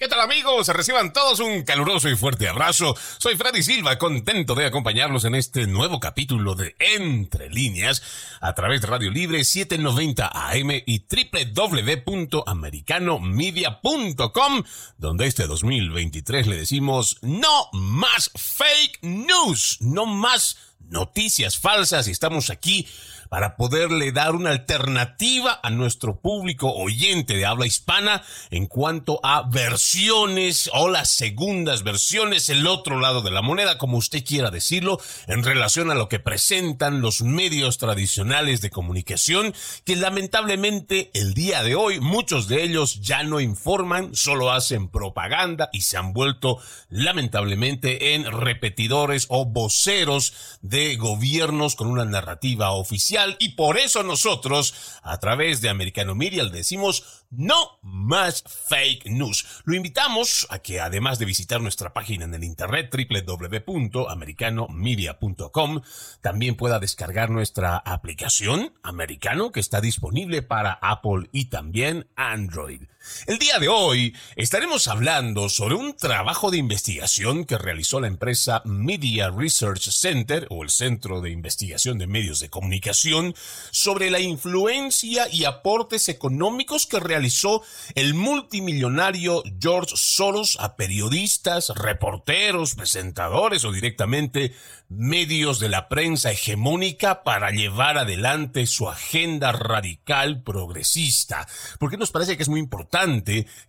¿Qué tal amigos? Reciban todos un caluroso y fuerte abrazo. Soy Freddy Silva, contento de acompañarlos en este nuevo capítulo de Entre Líneas a través de Radio Libre 790 AM y www.americanomedia.com, donde este 2023 le decimos no más fake news, no más noticias falsas y estamos aquí para poderle dar una alternativa a nuestro público oyente de habla hispana en cuanto a versiones o las segundas versiones, el otro lado de la moneda, como usted quiera decirlo, en relación a lo que presentan los medios tradicionales de comunicación, que lamentablemente el día de hoy muchos de ellos ya no informan, solo hacen propaganda y se han vuelto lamentablemente en repetidores o voceros de gobiernos con una narrativa oficial y por eso nosotros, a través de Americano Media, le decimos no más fake news. Lo invitamos a que además de visitar nuestra página en el internet www.americanomedia.com, también pueda descargar nuestra aplicación Americano que está disponible para Apple y también Android. El día de hoy estaremos hablando sobre un trabajo de investigación que realizó la empresa Media Research Center o el Centro de Investigación de Medios de Comunicación sobre la influencia y aportes económicos que realizó el multimillonario George Soros a periodistas, reporteros, presentadores o directamente medios de la prensa hegemónica para llevar adelante su agenda radical progresista. ¿Por qué nos parece que es muy importante?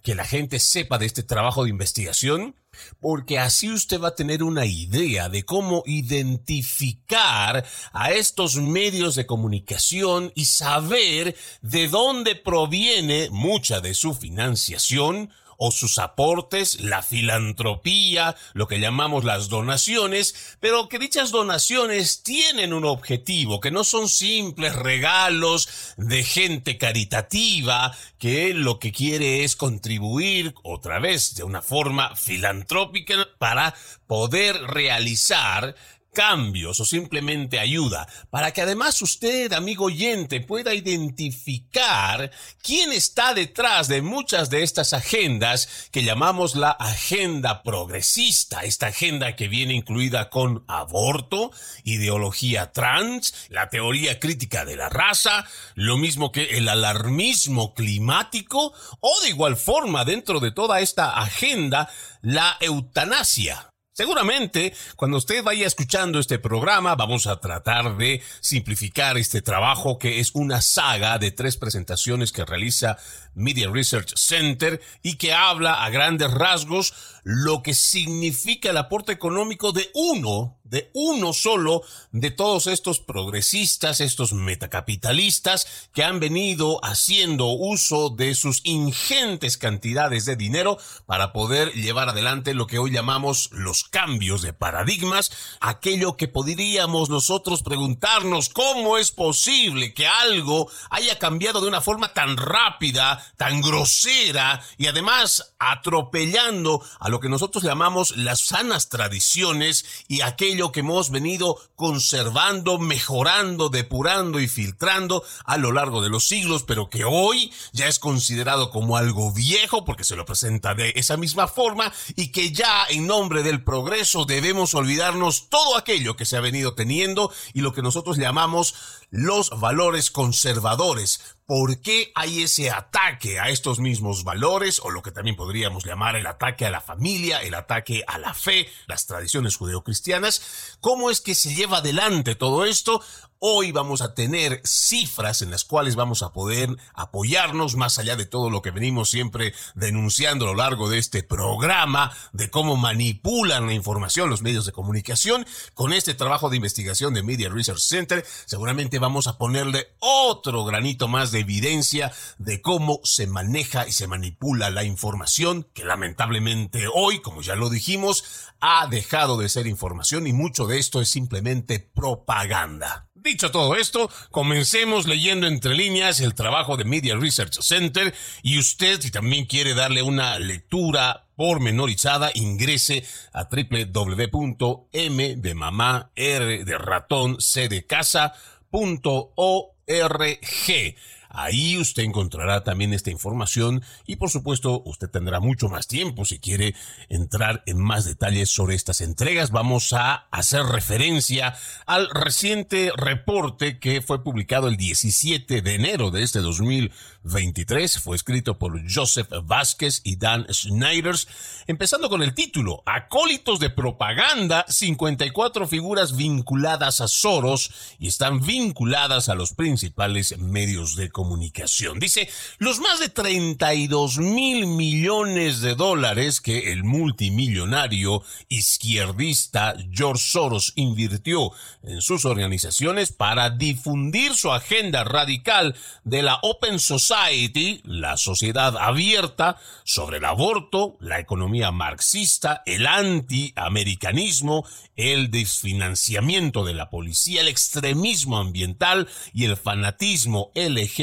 Que la gente sepa de este trabajo de investigación, porque así usted va a tener una idea de cómo identificar a estos medios de comunicación y saber de dónde proviene mucha de su financiación, o sus aportes, la filantropía, lo que llamamos las donaciones, pero que dichas donaciones tienen un objetivo, que no son simples regalos de gente caritativa, que lo que quiere es contribuir otra vez de una forma filantrópica para poder realizar cambios o simplemente ayuda, para que además usted, amigo oyente, pueda identificar quién está detrás de muchas de estas agendas que llamamos la agenda progresista, esta agenda que viene incluida con aborto, ideología trans, la teoría crítica de la raza, lo mismo que el alarmismo climático o de igual forma dentro de toda esta agenda la eutanasia Seguramente, cuando usted vaya escuchando este programa, vamos a tratar de simplificar este trabajo que es una saga de tres presentaciones que realiza Media Research Center y que habla a grandes rasgos lo que significa el aporte económico de uno, de uno solo de todos estos progresistas, estos metacapitalistas que han venido haciendo uso de sus ingentes cantidades de dinero para poder llevar adelante lo que hoy llamamos los cambios de paradigmas, aquello que podríamos nosotros preguntarnos cómo es posible que algo haya cambiado de una forma tan rápida, tan grosera y además atropellando a lo que nosotros llamamos las sanas tradiciones y aquello que hemos venido conservando, mejorando, depurando y filtrando a lo largo de los siglos, pero que hoy ya es considerado como algo viejo porque se lo presenta de esa misma forma y que ya en nombre del progreso debemos olvidarnos todo aquello que se ha venido teniendo y lo que nosotros llamamos los valores conservadores. ¿Por qué hay ese ataque a estos mismos valores o lo que también podríamos llamar el ataque a la familia, el ataque a la fe, las tradiciones judeocristianas? ¿Cómo es que se lleva adelante todo esto? Hoy vamos a tener cifras en las cuales vamos a poder apoyarnos más allá de todo lo que venimos siempre denunciando a lo largo de este programa, de cómo manipulan la información los medios de comunicación. Con este trabajo de investigación de Media Research Center, seguramente vamos a ponerle otro granito más de evidencia de cómo se maneja y se manipula la información, que lamentablemente hoy, como ya lo dijimos, ha dejado de ser información y mucho de esto es simplemente propaganda. Dicho todo esto, comencemos leyendo entre líneas el trabajo de Media Research Center y usted si también quiere darle una lectura pormenorizada, ingrese a www.m de mamá, r de ratón, c de Ahí usted encontrará también esta información y por supuesto usted tendrá mucho más tiempo si quiere entrar en más detalles sobre estas entregas. Vamos a hacer referencia al reciente reporte que fue publicado el 17 de enero de este 2023. Fue escrito por Joseph Vázquez y Dan Schneiders, empezando con el título Acólitos de propaganda, 54 figuras vinculadas a Soros y están vinculadas a los principales medios de comunicación. Dice, los más de 32 mil millones de dólares que el multimillonario izquierdista George Soros invirtió en sus organizaciones para difundir su agenda radical de la Open Society, la sociedad abierta, sobre el aborto, la economía marxista, el antiamericanismo, el desfinanciamiento de la policía, el extremismo ambiental y el fanatismo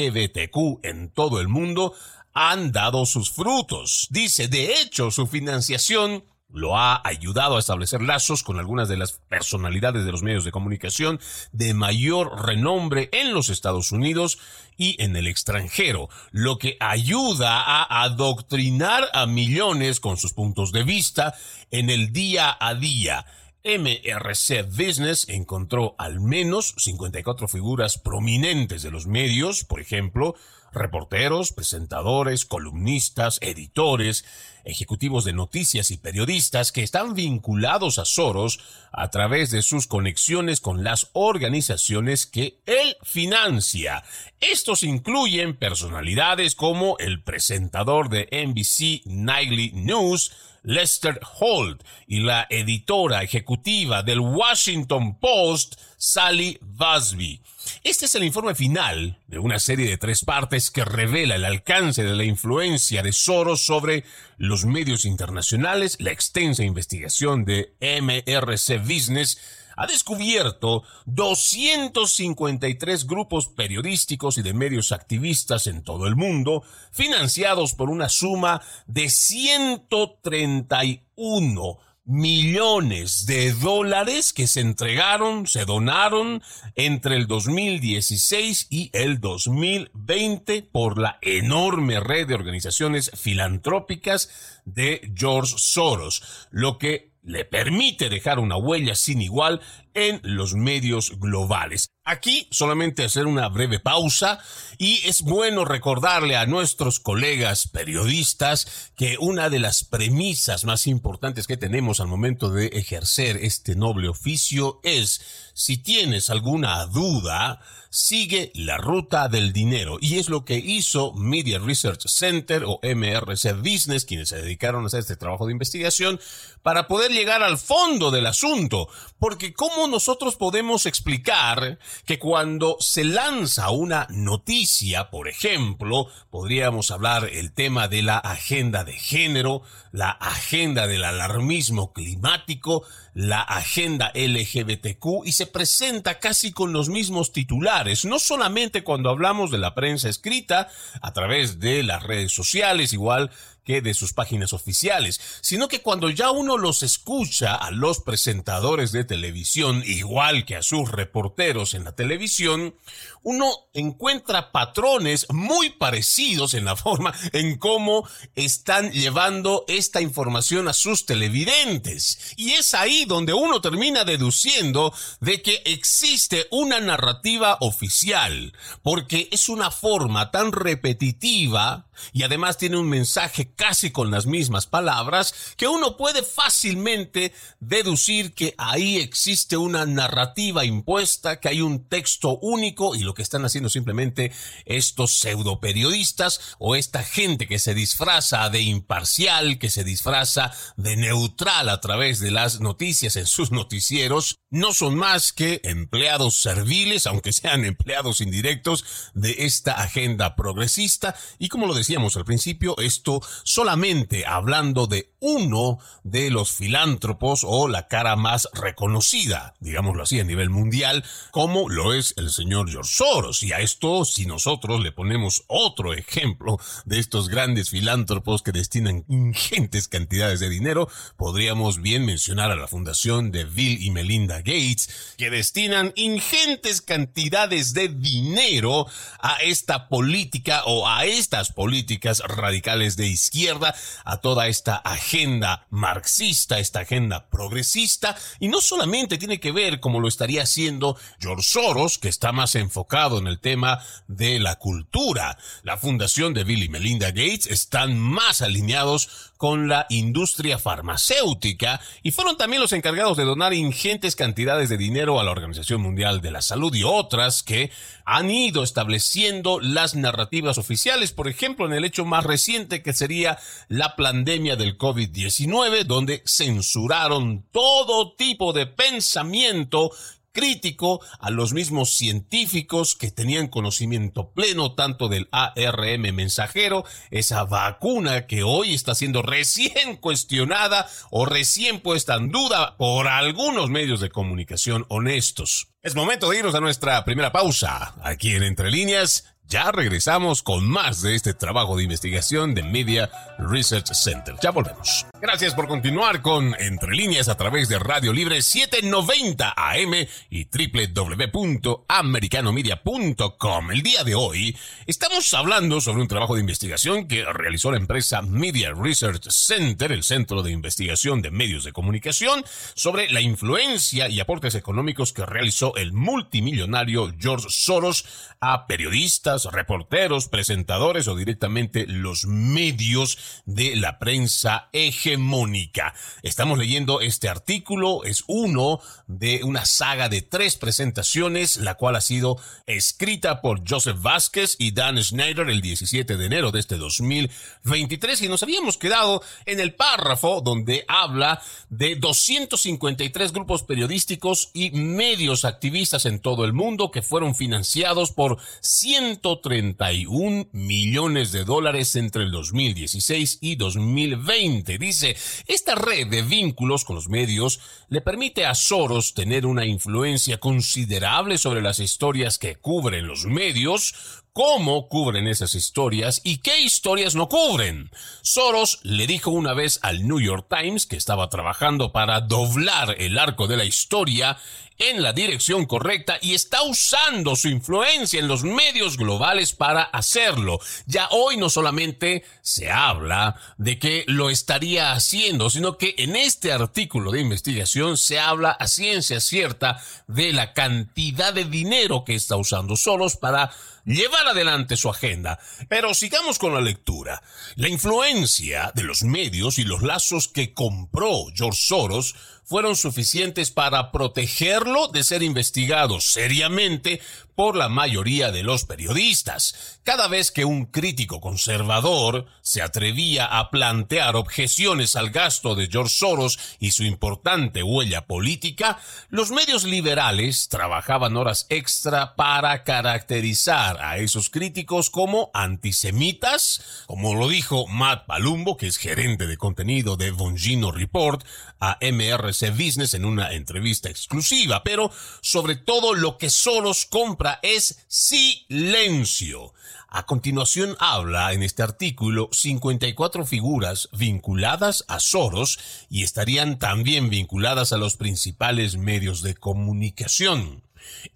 LGBTQ en todo el mundo, han dado sus frutos. Dice, de hecho, su financiación lo ha ayudado a establecer lazos con algunas de las personalidades de los medios de comunicación de mayor renombre en los Estados Unidos y en el extranjero, lo que ayuda a adoctrinar a millones con sus puntos de vista en el día a día. MRC Business encontró al menos 54 figuras prominentes de los medios, por ejemplo, reporteros, presentadores, columnistas, editores, ejecutivos de noticias y periodistas que están vinculados a Soros a través de sus conexiones con las organizaciones que él financia. Estos incluyen personalidades como el presentador de NBC Nightly News, Lester Holt, y la editora ejecutiva del Washington Post, Sally Busby. Este es el informe final de una serie de tres partes que revela el alcance de la influencia de Soros sobre los medios internacionales. La extensa investigación de MRC Business ha descubierto 253 grupos periodísticos y de medios activistas en todo el mundo, financiados por una suma de 131 millones de dólares que se entregaron, se donaron entre el 2016 y el 2020 por la enorme red de organizaciones filantrópicas de George Soros, lo que le permite dejar una huella sin igual en los medios globales. Aquí solamente hacer una breve pausa y es bueno recordarle a nuestros colegas periodistas que una de las premisas más importantes que tenemos al momento de ejercer este noble oficio es si tienes alguna duda, sigue la ruta del dinero. Y es lo que hizo Media Research Center o MRC Business, quienes se dedicaron a hacer este trabajo de investigación, para poder llegar al fondo del asunto. Porque ¿cómo nosotros podemos explicar que cuando se lanza una noticia, por ejemplo, podríamos hablar el tema de la agenda de género, la agenda del alarmismo climático, la agenda LGBTQ y se presenta casi con los mismos titulares, no solamente cuando hablamos de la prensa escrita, a través de las redes sociales, igual que de sus páginas oficiales, sino que cuando ya uno los escucha a los presentadores de televisión, igual que a sus reporteros en la televisión, uno encuentra patrones muy parecidos en la forma en cómo están llevando esta información a sus televidentes. Y es ahí donde uno termina deduciendo de que existe una narrativa oficial, porque es una forma tan repetitiva y además tiene un mensaje casi con las mismas palabras que uno puede fácilmente deducir que ahí existe una narrativa impuesta, que hay un texto único y lo que están haciendo simplemente estos pseudo periodistas o esta gente que se disfraza de imparcial, que se disfraza de neutral a través de las noticias en sus noticieros, no son más que empleados serviles, aunque sean empleados indirectos de esta agenda progresista. Y como lo decíamos al principio, esto solamente hablando de uno de los filántropos o la cara más reconocida, digámoslo así, a nivel mundial, como lo es el señor George Y a esto, si nosotros le ponemos otro ejemplo de estos grandes filántropos que destinan ingentes cantidades de dinero, podríamos bien mencionar a la fundación de Bill y Melinda Gates, que destinan ingentes cantidades de dinero a esta política o a estas políticas radicales de izquierda, a toda esta agenda marxista, esta agenda progresista, y no solamente tiene que ver como lo estaría haciendo George Soros, que está más enfocado en el tema de la cultura. La fundación de Bill y Melinda Gates están más alineados con la industria farmacéutica y fueron también los encargados de donar ingentes cantidades de dinero a la Organización Mundial de la Salud y otras que han ido estableciendo las narrativas oficiales, por ejemplo, en el hecho más reciente que sería la pandemia del COVID-19, donde censuraron todo tipo de pensamiento crítico a los mismos científicos que tenían conocimiento pleno tanto del ARM mensajero, esa vacuna que hoy está siendo recién cuestionada o recién puesta en duda por algunos medios de comunicación honestos. Es momento de irnos a nuestra primera pausa. Aquí en Entre Líneas ya regresamos con más de este trabajo de investigación de Media Research Center. Ya volvemos. Gracias por continuar con Entre Líneas a través de Radio Libre 790 AM y www.americanomedia.com. El día de hoy estamos hablando sobre un trabajo de investigación que realizó la empresa Media Research Center, el Centro de Investigación de Medios de Comunicación, sobre la influencia y aportes económicos que realizó el multimillonario George Soros a periodistas, reporteros, presentadores o directamente los medios de la prensa hegemónica. Estamos leyendo este artículo, es uno de una saga de tres presentaciones, la cual ha sido escrita por Joseph Vázquez y Dan Schneider el 17 de enero de este 2023 y nos habíamos quedado en el párrafo donde habla de 253 grupos periodísticos y medios activistas en todo el mundo que fueron financiados por 100 131 millones de dólares entre el 2016 y 2020. Dice, esta red de vínculos con los medios le permite a Soros tener una influencia considerable sobre las historias que cubren los medios, cómo cubren esas historias y qué historias no cubren. Soros le dijo una vez al New York Times que estaba trabajando para doblar el arco de la historia en la dirección correcta y está usando su influencia en los medios globales para hacerlo. Ya hoy no solamente se habla de que lo estaría haciendo, sino que en este artículo de investigación se habla a ciencia cierta de la cantidad de dinero que está usando Soros para llevar adelante su agenda. Pero sigamos con la lectura. La influencia de los medios y los lazos que compró George Soros fueron suficientes para protegerlo de ser investigado seriamente por la mayoría de los periodistas. Cada vez que un crítico conservador se atrevía a plantear objeciones al gasto de George Soros y su importante huella política, los medios liberales trabajaban horas extra para caracterizar a esos críticos como antisemitas, como lo dijo Matt Palumbo, que es gerente de contenido de Bongino Report, a MRC Business en una entrevista exclusiva, pero sobre todo lo que Soros compra es silencio. A continuación habla en este artículo 54 figuras vinculadas a Soros y estarían también vinculadas a los principales medios de comunicación.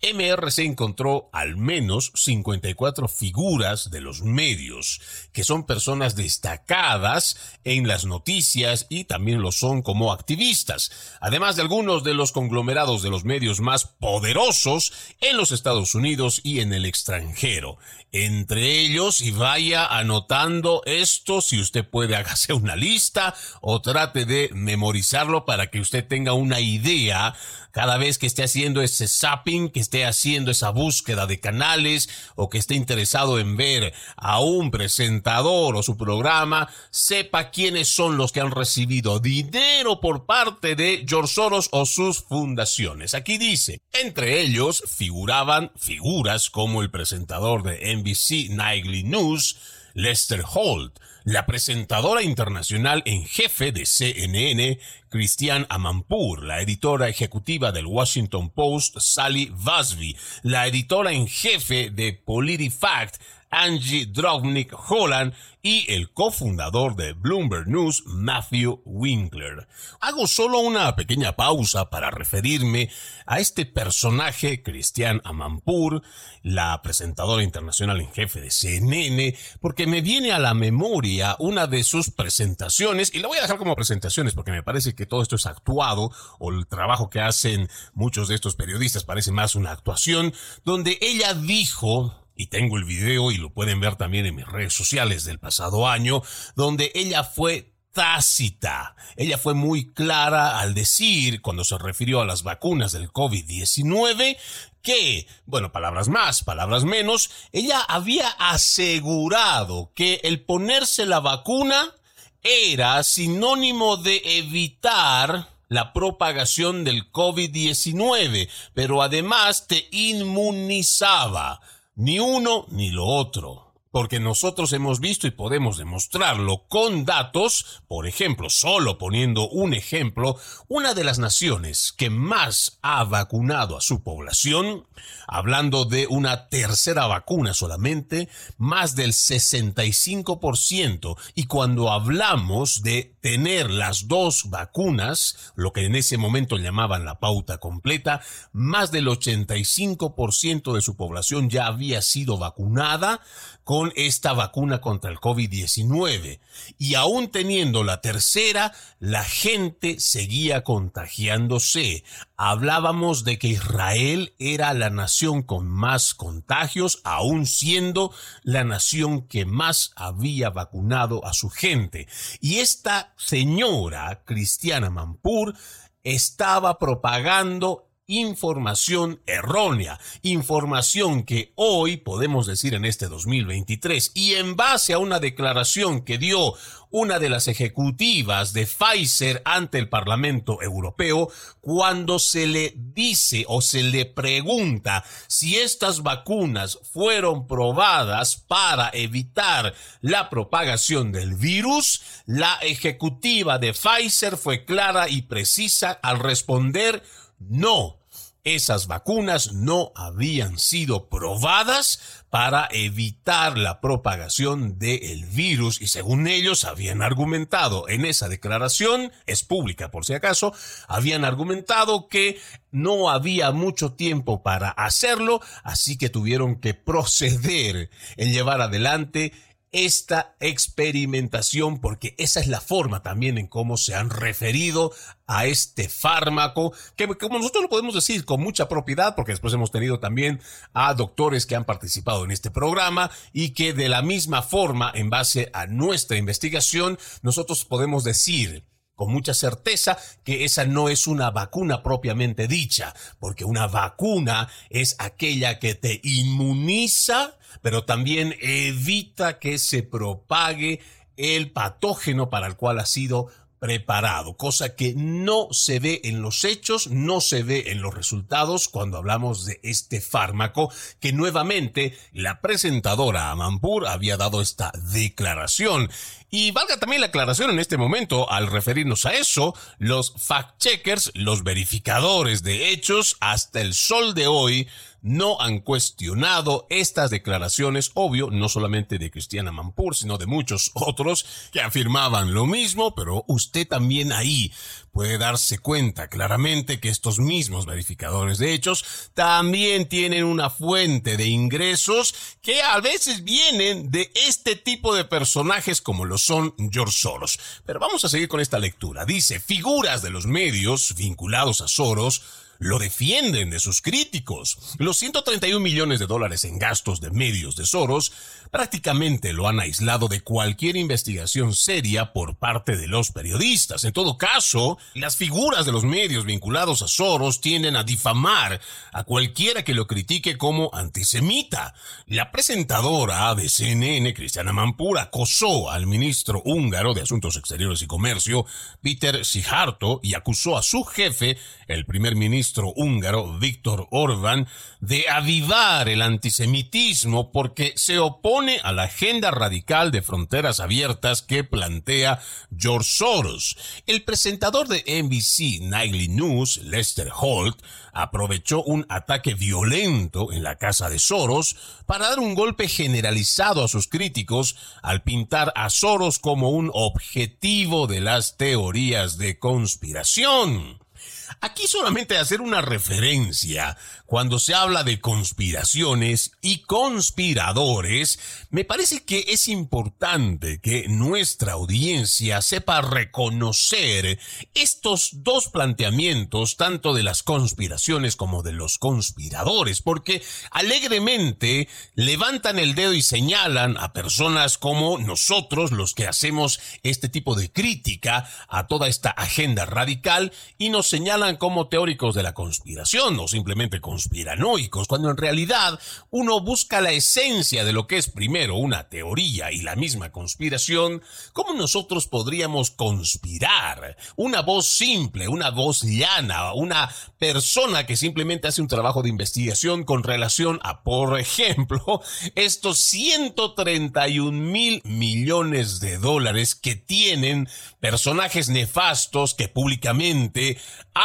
MRC encontró al menos 54 figuras de los medios, que son personas destacadas en las noticias y también lo son como activistas, además de algunos de los conglomerados de los medios más poderosos en los Estados Unidos y en el extranjero. Entre ellos, y vaya anotando esto, si usted puede, hágase una lista o trate de memorizarlo para que usted tenga una idea cada vez que esté haciendo ese zapping, que esté haciendo esa búsqueda de canales o que esté interesado en ver a un presentador o su programa, sepa quiénes son los que han recibido dinero por parte de George Soros o sus fundaciones. Aquí dice, entre ellos figuraban figuras como el presentador de NBC Nightly News, Lester Holt, la presentadora internacional en jefe de CNN, Christiane Amanpour, la editora ejecutiva del Washington Post, Sally Busby, la editora en jefe de PolitiFact, Angie Drovnik Holland y el cofundador de Bloomberg News, Matthew Winkler. Hago solo una pequeña pausa para referirme a este personaje, Christian Amanpour, la presentadora internacional en jefe de CNN, porque me viene a la memoria una de sus presentaciones, y la voy a dejar como presentaciones porque me parece que todo esto es actuado, o el trabajo que hacen muchos de estos periodistas parece más una actuación, donde ella dijo y tengo el video y lo pueden ver también en mis redes sociales del pasado año, donde ella fue tácita. Ella fue muy clara al decir, cuando se refirió a las vacunas del COVID-19, que, bueno, palabras más, palabras menos, ella había asegurado que el ponerse la vacuna era sinónimo de evitar la propagación del COVID-19, pero además te inmunizaba ni uno ni lo otro porque nosotros hemos visto y podemos demostrarlo con datos, por ejemplo, solo poniendo un ejemplo, una de las naciones que más ha vacunado a su población, hablando de una tercera vacuna solamente, más del 65%, y cuando hablamos de tener las dos vacunas, lo que en ese momento llamaban la pauta completa, más del 85% de su población ya había sido vacunada, con esta vacuna contra el COVID-19. Y aún teniendo la tercera, la gente seguía contagiándose. Hablábamos de que Israel era la nación con más contagios, aún siendo la nación que más había vacunado a su gente. Y esta señora cristiana Mampur estaba propagando información errónea, información que hoy podemos decir en este 2023 y en base a una declaración que dio una de las ejecutivas de Pfizer ante el Parlamento Europeo cuando se le dice o se le pregunta si estas vacunas fueron probadas para evitar la propagación del virus, la ejecutiva de Pfizer fue clara y precisa al responder no, esas vacunas no habían sido probadas para evitar la propagación del virus y según ellos habían argumentado en esa declaración, es pública por si acaso, habían argumentado que no había mucho tiempo para hacerlo, así que tuvieron que proceder en llevar adelante esta experimentación, porque esa es la forma también en cómo se han referido a este fármaco, que como nosotros lo podemos decir con mucha propiedad, porque después hemos tenido también a doctores que han participado en este programa y que de la misma forma, en base a nuestra investigación, nosotros podemos decir con mucha certeza que esa no es una vacuna propiamente dicha, porque una vacuna es aquella que te inmuniza, pero también evita que se propague el patógeno para el cual ha sido preparado, cosa que no se ve en los hechos, no se ve en los resultados cuando hablamos de este fármaco, que nuevamente la presentadora Amampur había dado esta declaración. Y valga también la aclaración en este momento al referirnos a eso, los fact-checkers, los verificadores de hechos, hasta el sol de hoy, no han cuestionado estas declaraciones, obvio, no solamente de Cristiana Mampur, sino de muchos otros que afirmaban lo mismo, pero usted también ahí puede darse cuenta claramente que estos mismos verificadores de hechos también tienen una fuente de ingresos que a veces vienen de este tipo de personajes como lo son George Soros. Pero vamos a seguir con esta lectura. Dice, figuras de los medios vinculados a Soros lo defienden de sus críticos. Los 131 millones de dólares en gastos de medios de Soros prácticamente lo han aislado de cualquier investigación seria por parte de los periodistas. En todo caso, las figuras de los medios vinculados a Soros tienden a difamar a cualquiera que lo critique como antisemita. La presentadora de CNN, Cristiana Mampura, acosó al ministro húngaro de Asuntos Exteriores y Comercio, Peter Sijarto, y acusó a su jefe, el primer ministro húngaro Víctor Orbán de avivar el antisemitismo porque se opone a la agenda radical de fronteras abiertas que plantea George Soros. El presentador de NBC Nightly News, Lester Holt, aprovechó un ataque violento en la casa de Soros para dar un golpe generalizado a sus críticos al pintar a Soros como un objetivo de las teorías de conspiración. Aquí solamente hacer una referencia. Cuando se habla de conspiraciones y conspiradores, me parece que es importante que nuestra audiencia sepa reconocer estos dos planteamientos, tanto de las conspiraciones como de los conspiradores, porque alegremente levantan el dedo y señalan a personas como nosotros, los que hacemos este tipo de crítica a toda esta agenda radical, y nos señalan como teóricos de la conspiración o simplemente conspiranoicos, cuando en realidad uno busca la esencia de lo que es primero una teoría y la misma conspiración, ¿cómo nosotros podríamos conspirar? Una voz simple, una voz llana, una persona que simplemente hace un trabajo de investigación con relación a, por ejemplo, estos 131 mil millones de dólares que tienen personajes nefastos que públicamente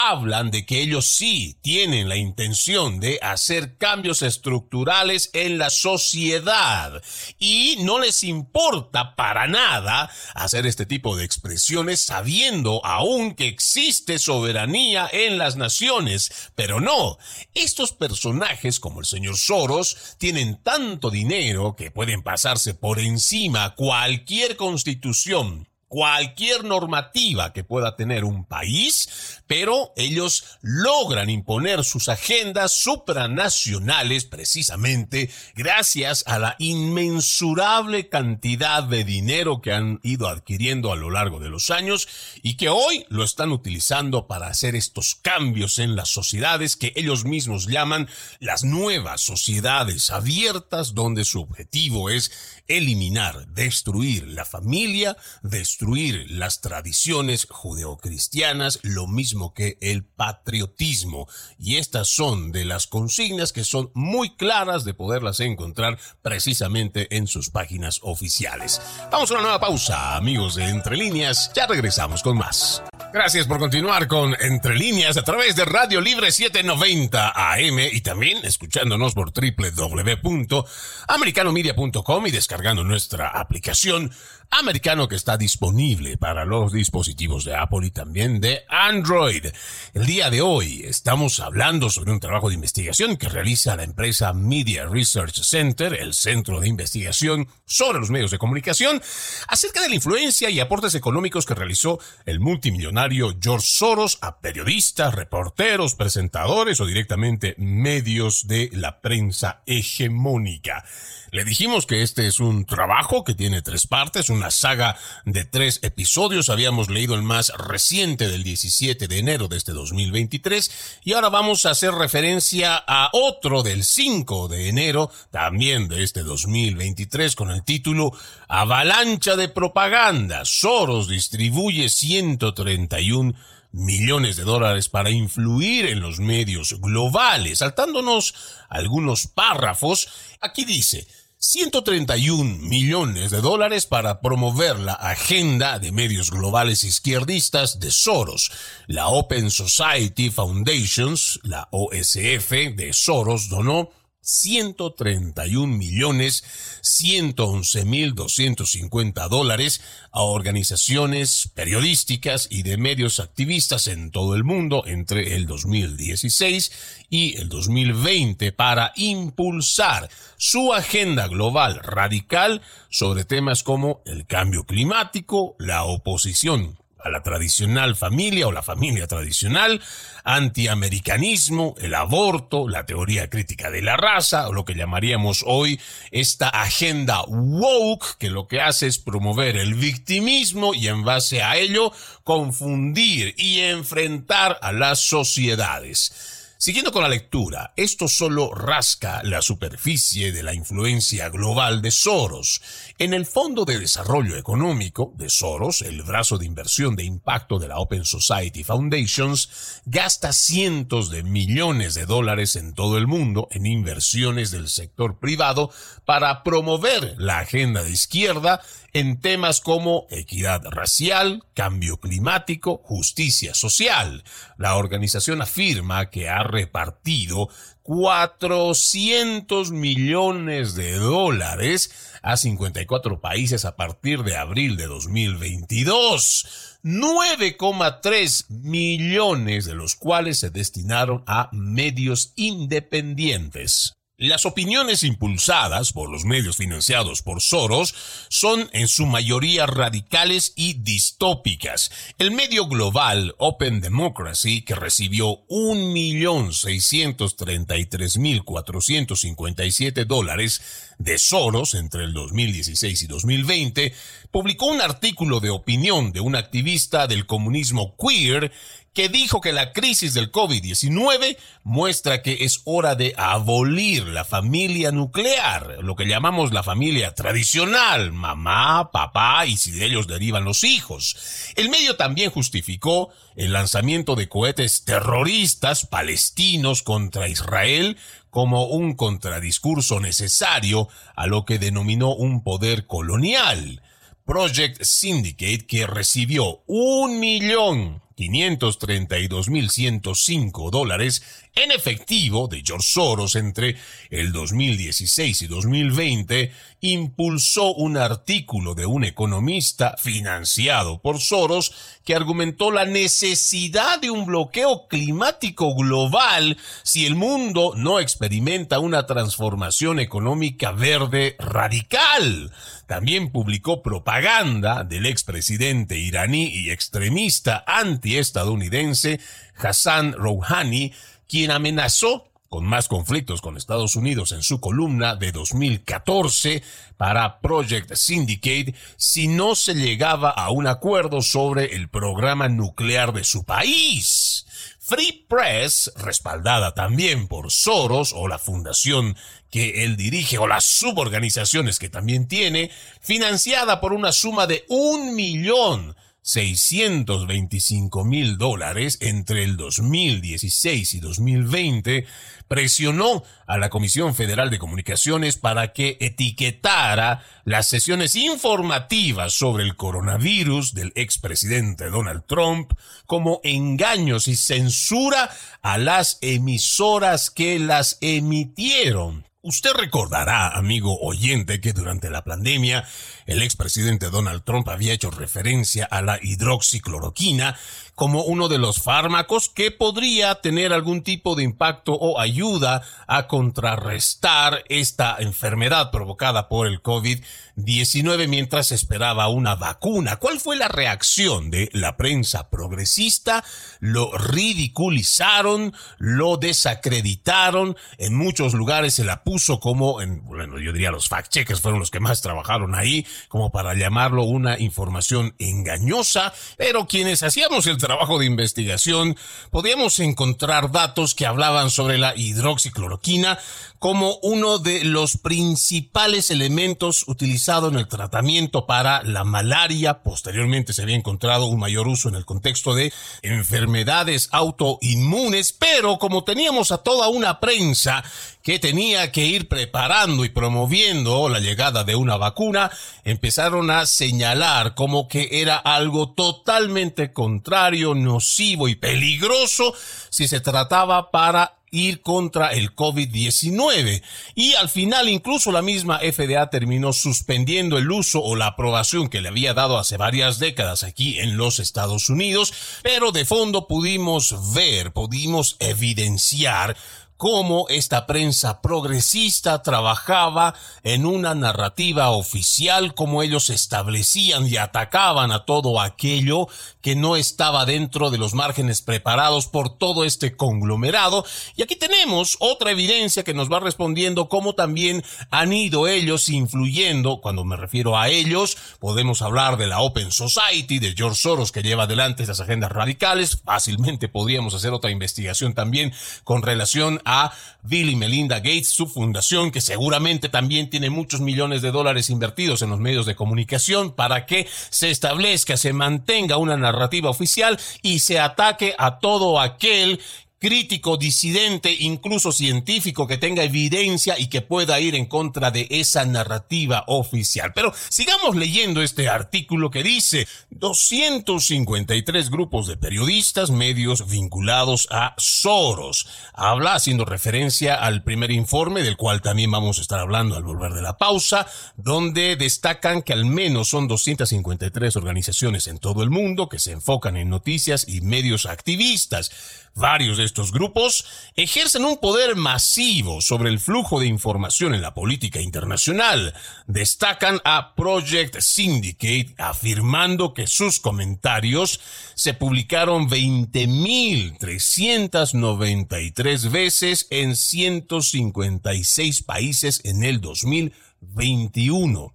hablan de que ellos sí tienen la intención de hacer cambios estructurales en la sociedad y no les importa para nada hacer este tipo de expresiones sabiendo aún que existe soberanía en las naciones. Pero no, estos personajes como el señor Soros tienen tanto dinero que pueden pasarse por encima cualquier constitución cualquier normativa que pueda tener un país, pero ellos logran imponer sus agendas supranacionales precisamente gracias a la inmensurable cantidad de dinero que han ido adquiriendo a lo largo de los años y que hoy lo están utilizando para hacer estos cambios en las sociedades que ellos mismos llaman las nuevas sociedades abiertas donde su objetivo es eliminar, destruir la familia, destruir las tradiciones judeocristianas, lo mismo que el patriotismo. Y estas son de las consignas que son muy claras de poderlas encontrar precisamente en sus páginas oficiales. Vamos a una nueva pausa, amigos de Entre Líneas. Ya regresamos con más. Gracias por continuar con Entre Líneas a través de Radio Libre 790 AM y también escuchándonos por www.americanomedia.com y descargando nuestra aplicación americano que está disponible para los dispositivos de Apple y también de Android. El día de hoy estamos hablando sobre un trabajo de investigación que realiza la empresa Media Research Center, el centro de investigación sobre los medios de comunicación, acerca de la influencia y aportes económicos que realizó el multimillonario George Soros a periodistas, reporteros, presentadores o directamente medios de la prensa hegemónica. Le dijimos que este es un trabajo que tiene tres partes, una saga de tres episodios. Habíamos leído el más reciente del 17 de enero de este 2023 y ahora vamos a hacer referencia a otro del 5 de enero también de este 2023 con el título Avalancha de propaganda. Soros distribuye 131 millones de dólares para influir en los medios globales. Saltándonos algunos párrafos, aquí dice, 131 millones de dólares para promover la agenda de medios globales izquierdistas de Soros. La Open Society Foundations, la OSF de Soros, donó 131 millones 111 mil 250 dólares a organizaciones periodísticas y de medios activistas en todo el mundo entre el 2016 y el 2020 para impulsar su agenda global radical sobre temas como el cambio climático, la oposición a la tradicional familia o la familia tradicional, antiamericanismo, el aborto, la teoría crítica de la raza, o lo que llamaríamos hoy esta agenda woke, que lo que hace es promover el victimismo y en base a ello confundir y enfrentar a las sociedades. Siguiendo con la lectura, esto solo rasca la superficie de la influencia global de Soros. En el Fondo de Desarrollo Económico de Soros, el brazo de inversión de impacto de la Open Society Foundations, gasta cientos de millones de dólares en todo el mundo en inversiones del sector privado para promover la agenda de izquierda en temas como equidad racial, cambio climático, justicia social. La organización afirma que ha repartido 400 millones de dólares a 54 países a partir de abril de 2022. 9,3 millones de los cuales se destinaron a medios independientes. Las opiniones impulsadas por los medios financiados por Soros son en su mayoría radicales y distópicas. El medio global Open Democracy, que recibió 1.633.457 dólares de Soros entre el 2016 y 2020, publicó un artículo de opinión de un activista del comunismo queer que dijo que la crisis del COVID-19 muestra que es hora de abolir la familia nuclear, lo que llamamos la familia tradicional, mamá, papá y si de ellos derivan los hijos. El medio también justificó el lanzamiento de cohetes terroristas palestinos contra Israel como un contradiscurso necesario a lo que denominó un poder colonial. Project Syndicate, que recibió un millón 532.105 dólares en efectivo de George Soros entre el 2016 y 2020, impulsó un artículo de un economista financiado por Soros que argumentó la necesidad de un bloqueo climático global si el mundo no experimenta una transformación económica verde radical. También publicó propaganda del expresidente iraní y extremista antiestadounidense Hassan Rouhani, quien amenazó con más conflictos con Estados Unidos en su columna de 2014 para Project Syndicate si no se llegaba a un acuerdo sobre el programa nuclear de su país. Free Press, respaldada también por Soros o la fundación que él dirige o las suborganizaciones que también tiene, financiada por una suma de un millón 625 mil dólares entre el 2016 y 2020, presionó a la Comisión Federal de Comunicaciones para que etiquetara las sesiones informativas sobre el coronavirus del expresidente Donald Trump como engaños y censura a las emisoras que las emitieron. Usted recordará, amigo oyente, que durante la pandemia el expresidente Donald Trump había hecho referencia a la hidroxicloroquina como uno de los fármacos que podría tener algún tipo de impacto o ayuda a contrarrestar esta enfermedad provocada por el COVID-19 mientras esperaba una vacuna. ¿Cuál fue la reacción de la prensa progresista? Lo ridiculizaron, lo desacreditaron, en muchos lugares se la puso como, en, bueno, yo diría los fact-checkers fueron los que más trabajaron ahí, como para llamarlo una información engañosa, pero quienes hacíamos el trabajo de investigación, podíamos encontrar datos que hablaban sobre la hidroxicloroquina como uno de los principales elementos utilizados en el tratamiento para la malaria. Posteriormente se había encontrado un mayor uso en el contexto de enfermedades autoinmunes, pero como teníamos a toda una prensa que tenía que ir preparando y promoviendo la llegada de una vacuna, empezaron a señalar como que era algo totalmente contrario, nocivo y peligroso si se trataba para ir contra el COVID-19. Y al final incluso la misma FDA terminó suspendiendo el uso o la aprobación que le había dado hace varias décadas aquí en los Estados Unidos, pero de fondo pudimos ver, pudimos evidenciar cómo esta prensa progresista trabajaba en una narrativa oficial, cómo ellos establecían y atacaban a todo aquello que no estaba dentro de los márgenes preparados por todo este conglomerado. Y aquí tenemos otra evidencia que nos va respondiendo cómo también han ido ellos influyendo. Cuando me refiero a ellos, podemos hablar de la Open Society, de George Soros que lleva adelante esas agendas radicales. Fácilmente podríamos hacer otra investigación también con relación a Bill y Melinda Gates, su fundación, que seguramente también tiene muchos millones de dólares invertidos en los medios de comunicación para que se establezca, se mantenga una narrativa oficial y se ataque a todo aquel crítico, disidente, incluso científico que tenga evidencia y que pueda ir en contra de esa narrativa oficial. Pero sigamos leyendo este artículo que dice 253 grupos de periodistas, medios vinculados a Soros. Habla haciendo referencia al primer informe del cual también vamos a estar hablando al volver de la pausa, donde destacan que al menos son 253 organizaciones en todo el mundo que se enfocan en noticias y medios activistas. Varios de estos grupos ejercen un poder masivo sobre el flujo de información en la política internacional. Destacan a Project Syndicate afirmando que sus comentarios se publicaron 20.393 veces en 156 países en el 2021.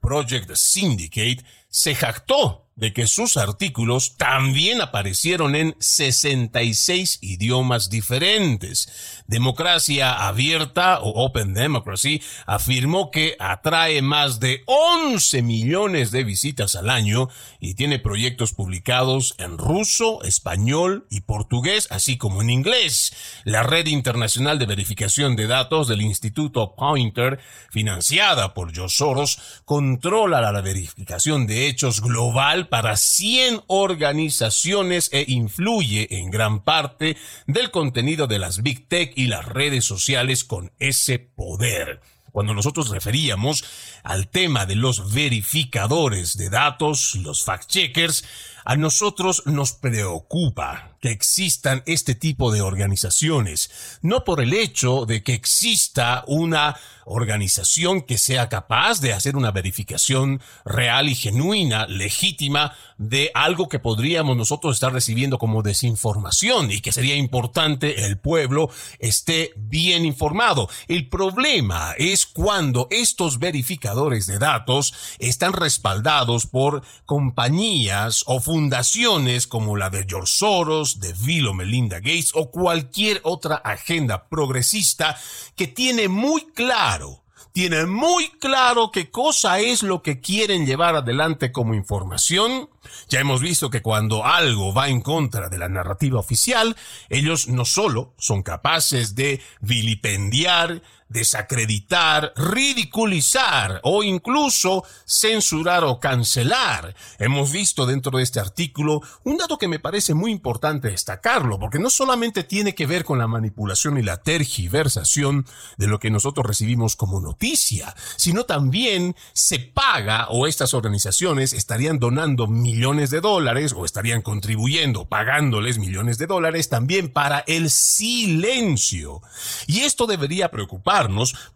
Project Syndicate se jactó de que sus artículos también aparecieron en 66 idiomas diferentes. Democracia Abierta o Open Democracy afirmó que atrae más de 11 millones de visitas al año y tiene proyectos publicados en ruso, español y portugués, así como en inglés. La red internacional de verificación de datos del Instituto Pointer, financiada por George Soros, controla la verificación de hechos global para 100 organizaciones e influye en gran parte del contenido de las Big Tech y las redes sociales con ese poder. Cuando nosotros referíamos al tema de los verificadores de datos, los fact-checkers, a nosotros nos preocupa que existan este tipo de organizaciones, no por el hecho de que exista una organización que sea capaz de hacer una verificación real y genuina, legítima, de algo que podríamos nosotros estar recibiendo como desinformación y que sería importante el pueblo esté bien informado. El problema es cuando estos verificadores de datos están respaldados por compañías o fundaciones como la de George Soros, de Bill Melinda Gates o cualquier otra agenda progresista que tiene muy claro, tiene muy claro qué cosa es lo que quieren llevar adelante como información. Ya hemos visto que cuando algo va en contra de la narrativa oficial, ellos no solo son capaces de vilipendiar, desacreditar, ridiculizar o incluso censurar o cancelar. Hemos visto dentro de este artículo un dato que me parece muy importante destacarlo, porque no solamente tiene que ver con la manipulación y la tergiversación de lo que nosotros recibimos como noticia, sino también se paga o estas organizaciones estarían donando millones de dólares o estarían contribuyendo, pagándoles millones de dólares también para el silencio. Y esto debería preocupar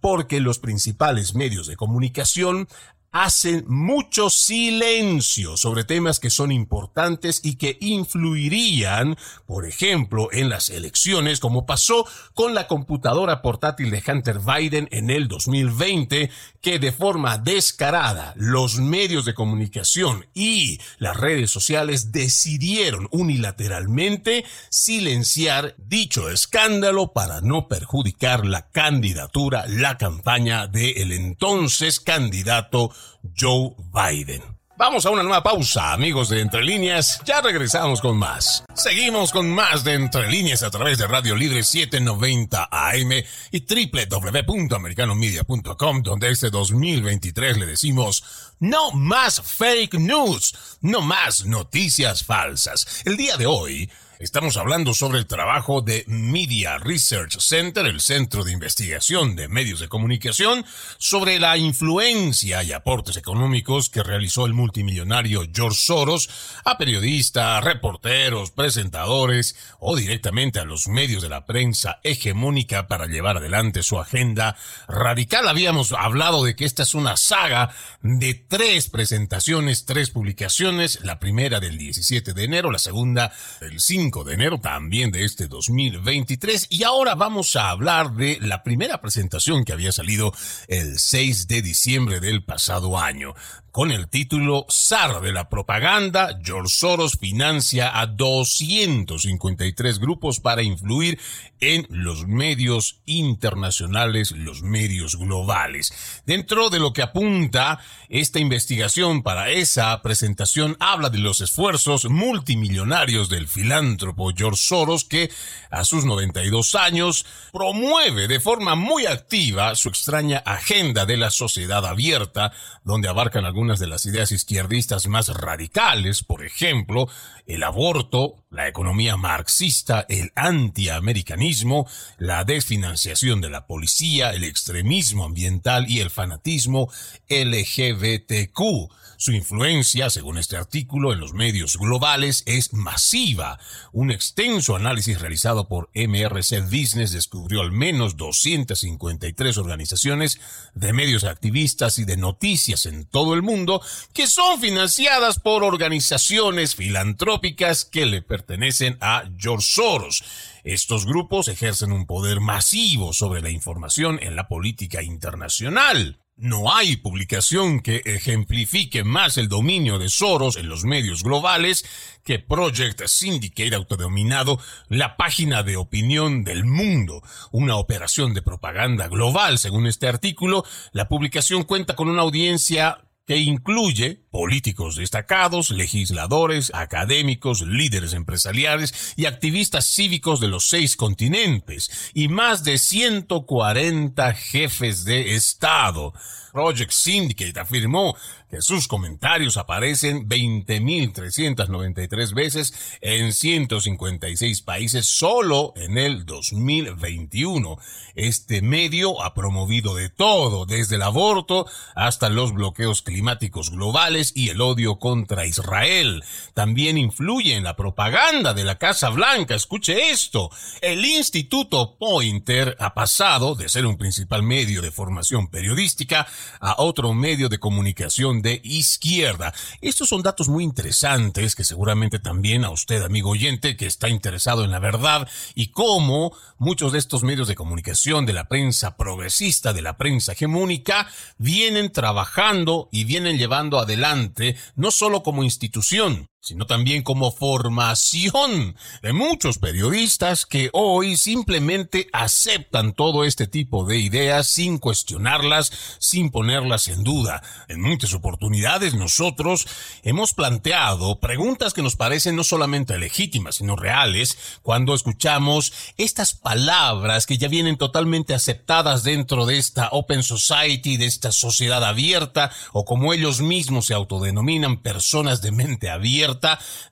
porque los principales medios de comunicación hacen mucho silencio sobre temas que son importantes y que influirían, por ejemplo, en las elecciones, como pasó con la computadora portátil de Hunter Biden en el 2020, que de forma descarada los medios de comunicación y las redes sociales decidieron unilateralmente silenciar dicho escándalo para no perjudicar la candidatura, la campaña del entonces candidato Joe Biden. Vamos a una nueva pausa, amigos de Entre Líneas. Ya regresamos con más. Seguimos con más de Entre Líneas a través de Radio Libre 790 AM y www.americanomedia.com, donde este 2023 le decimos no más fake news, no más noticias falsas. El día de hoy Estamos hablando sobre el trabajo de Media Research Center, el Centro de Investigación de Medios de Comunicación, sobre la influencia y aportes económicos que realizó el multimillonario George Soros a periodistas, reporteros, presentadores o directamente a los medios de la prensa hegemónica para llevar adelante su agenda radical. Habíamos hablado de que esta es una saga de tres presentaciones, tres publicaciones, la primera del 17 de enero, la segunda el 5 de enero también de este 2023 y ahora vamos a hablar de la primera presentación que había salido el 6 de diciembre del pasado año con el título SAR de la propaganda, George Soros financia a 253 grupos para influir en los medios internacionales, los medios globales. Dentro de lo que apunta esta investigación para esa presentación habla de los esfuerzos multimillonarios del filántropo George Soros que a sus 92 años promueve de forma muy activa su extraña agenda de la sociedad abierta donde abarcan algunos de las ideas izquierdistas más radicales, por ejemplo, el aborto, la economía marxista, el antiamericanismo, la desfinanciación de la policía, el extremismo ambiental y el fanatismo LGBTQ. Su influencia, según este artículo, en los medios globales es masiva. Un extenso análisis realizado por MRC Business descubrió al menos 253 organizaciones de medios activistas y de noticias en todo el mundo que son financiadas por organizaciones filantrópicas que le pertenecen a George Soros. Estos grupos ejercen un poder masivo sobre la información en la política internacional. No hay publicación que ejemplifique más el dominio de Soros en los medios globales que Project Syndicate, autodenominado la página de opinión del mundo, una operación de propaganda global. Según este artículo, la publicación cuenta con una audiencia que incluye políticos destacados, legisladores, académicos, líderes empresariales y activistas cívicos de los seis continentes y más de 140 jefes de Estado. Project Syndicate afirmó sus comentarios aparecen 20.393 veces en 156 países solo en el 2021. Este medio ha promovido de todo, desde el aborto hasta los bloqueos climáticos globales y el odio contra Israel. También influye en la propaganda de la Casa Blanca. Escuche esto. El Instituto Pointer ha pasado de ser un principal medio de formación periodística a otro medio de comunicación de izquierda. Estos son datos muy interesantes que seguramente también a usted, amigo oyente, que está interesado en la verdad y cómo muchos de estos medios de comunicación de la prensa progresista, de la prensa hegemónica, vienen trabajando y vienen llevando adelante no solo como institución, sino también como formación de muchos periodistas que hoy simplemente aceptan todo este tipo de ideas sin cuestionarlas, sin ponerlas en duda. En muchas oportunidades nosotros hemos planteado preguntas que nos parecen no solamente legítimas, sino reales, cuando escuchamos estas palabras que ya vienen totalmente aceptadas dentro de esta Open Society, de esta sociedad abierta, o como ellos mismos se autodenominan personas de mente abierta,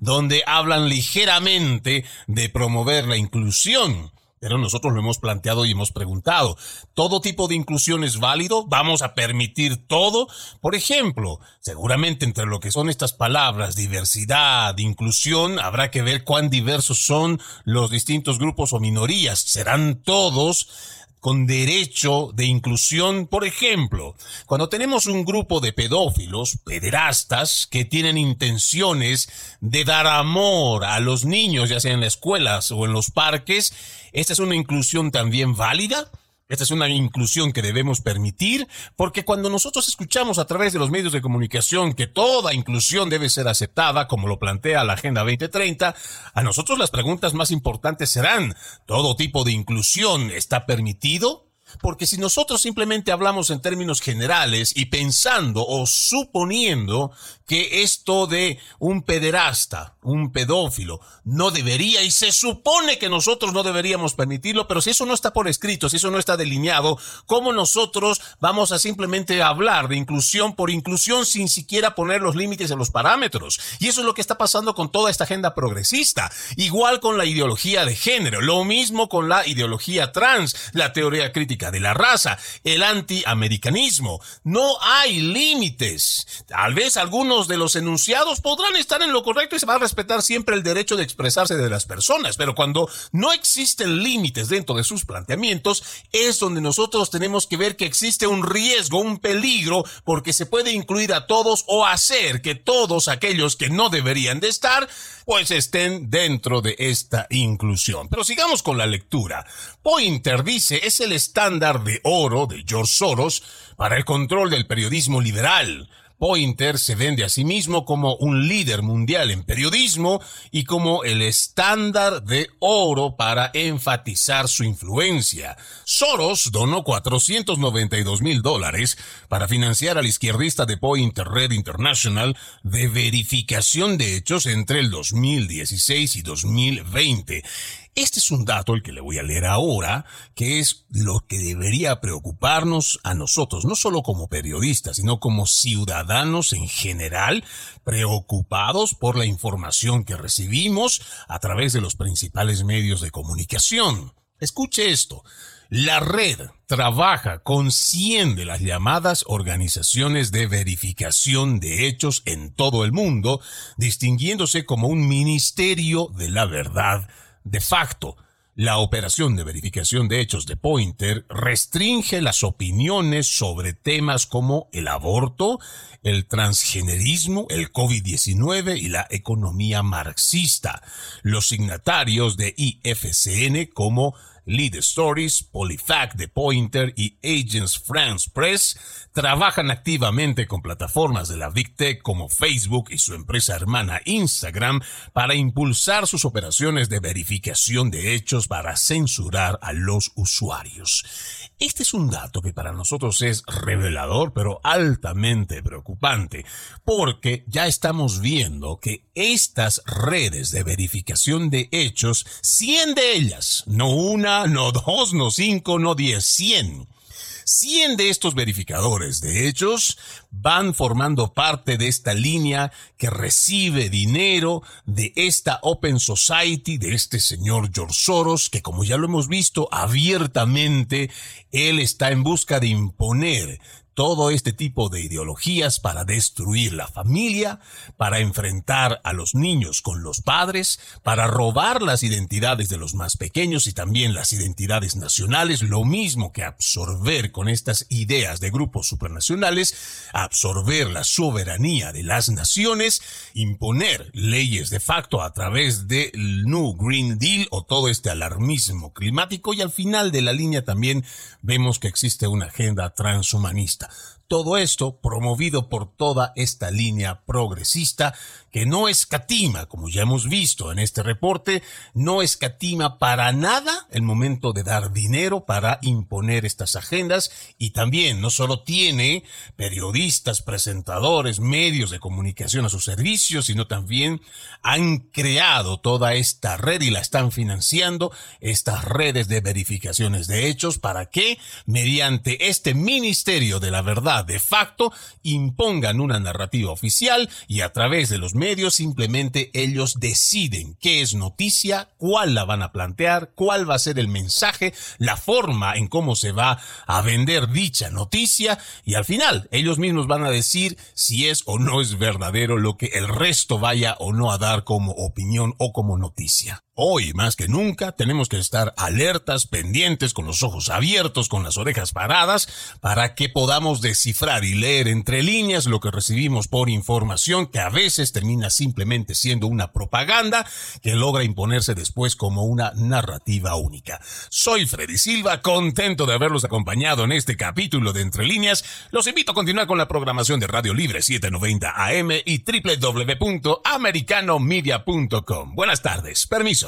donde hablan ligeramente de promover la inclusión. Pero nosotros lo hemos planteado y hemos preguntado, ¿todo tipo de inclusión es válido? ¿Vamos a permitir todo? Por ejemplo, seguramente entre lo que son estas palabras, diversidad, inclusión, habrá que ver cuán diversos son los distintos grupos o minorías. ¿Serán todos con derecho de inclusión. Por ejemplo, cuando tenemos un grupo de pedófilos, pederastas, que tienen intenciones de dar amor a los niños, ya sea en las escuelas o en los parques, ¿esta es una inclusión también válida? Esta es una inclusión que debemos permitir porque cuando nosotros escuchamos a través de los medios de comunicación que toda inclusión debe ser aceptada, como lo plantea la Agenda 2030, a nosotros las preguntas más importantes serán, ¿todo tipo de inclusión está permitido? Porque si nosotros simplemente hablamos en términos generales y pensando o suponiendo que esto de un pederasta, un pedófilo, no debería y se supone que nosotros no deberíamos permitirlo, pero si eso no está por escrito, si eso no está delineado, ¿cómo nosotros vamos a simplemente hablar de inclusión por inclusión sin siquiera poner los límites en los parámetros? Y eso es lo que está pasando con toda esta agenda progresista. Igual con la ideología de género, lo mismo con la ideología trans, la teoría crítica de la raza, el antiamericanismo. No hay límites. Tal vez algunos de los enunciados podrán estar en lo correcto y se va a respetar siempre el derecho de expresarse de las personas, pero cuando no existen límites dentro de sus planteamientos, es donde nosotros tenemos que ver que existe un riesgo, un peligro, porque se puede incluir a todos o hacer que todos aquellos que no deberían de estar, pues estén dentro de esta inclusión. Pero sigamos con la lectura. Pointer dice es el estándar de oro de George Soros para el control del periodismo liberal. Pointer se vende a sí mismo como un líder mundial en periodismo y como el estándar de oro para enfatizar su influencia. Soros donó 492 mil dólares para financiar al izquierdista de Pointer Red International de verificación de hechos entre el 2016 y 2020. Este es un dato, el que le voy a leer ahora, que es lo que debería preocuparnos a nosotros, no solo como periodistas, sino como ciudadanos en general, preocupados por la información que recibimos a través de los principales medios de comunicación. Escuche esto. La red trabaja con 100 de las llamadas organizaciones de verificación de hechos en todo el mundo, distinguiéndose como un ministerio de la verdad de facto, la operación de verificación de hechos de Pointer restringe las opiniones sobre temas como el aborto, el transgenerismo, el COVID-19 y la economía marxista. Los signatarios de IFCN como Lead Stories, Polyfact de Pointer y Agents France Press trabajan activamente con plataformas de la Big Tech como Facebook y su empresa hermana Instagram para impulsar sus operaciones de verificación de hechos para censurar a los usuarios. Este es un dato que para nosotros es revelador, pero altamente preocupante, porque ya estamos viendo que estas redes de verificación de hechos, 100 de ellas, no una, no dos, no cinco, no diez, 100, 100 de estos verificadores de hechos van formando parte de esta línea que recibe dinero de esta Open Society, de este señor George Soros, que como ya lo hemos visto abiertamente, él está en busca de imponer todo este tipo de ideologías para destruir la familia, para enfrentar a los niños con los padres, para robar las identidades de los más pequeños y también las identidades nacionales, lo mismo que absorber con estas ideas de grupos supranacionales, absorber la soberanía de las naciones, imponer leyes de facto a través del New Green Deal o todo este alarmismo climático y al final de la línea también vemos que existe una agenda transhumanista. まし。Todo esto promovido por toda esta línea progresista que no escatima, como ya hemos visto en este reporte, no escatima para nada el momento de dar dinero para imponer estas agendas y también no solo tiene periodistas, presentadores, medios de comunicación a su servicio, sino también han creado toda esta red y la están financiando, estas redes de verificaciones de hechos. Para que mediante este Ministerio de la Verdad de facto impongan una narrativa oficial y a través de los medios simplemente ellos deciden qué es noticia, cuál la van a plantear, cuál va a ser el mensaje, la forma en cómo se va a vender dicha noticia y al final ellos mismos van a decir si es o no es verdadero lo que el resto vaya o no a dar como opinión o como noticia. Hoy más que nunca tenemos que estar alertas, pendientes, con los ojos abiertos, con las orejas paradas, para que podamos descifrar y leer entre líneas lo que recibimos por información que a veces termina simplemente siendo una propaganda que logra imponerse después como una narrativa única. Soy Freddy Silva, contento de haberlos acompañado en este capítulo de Entre líneas. Los invito a continuar con la programación de Radio Libre 790 AM y www.americanomedia.com. Buenas tardes, permiso.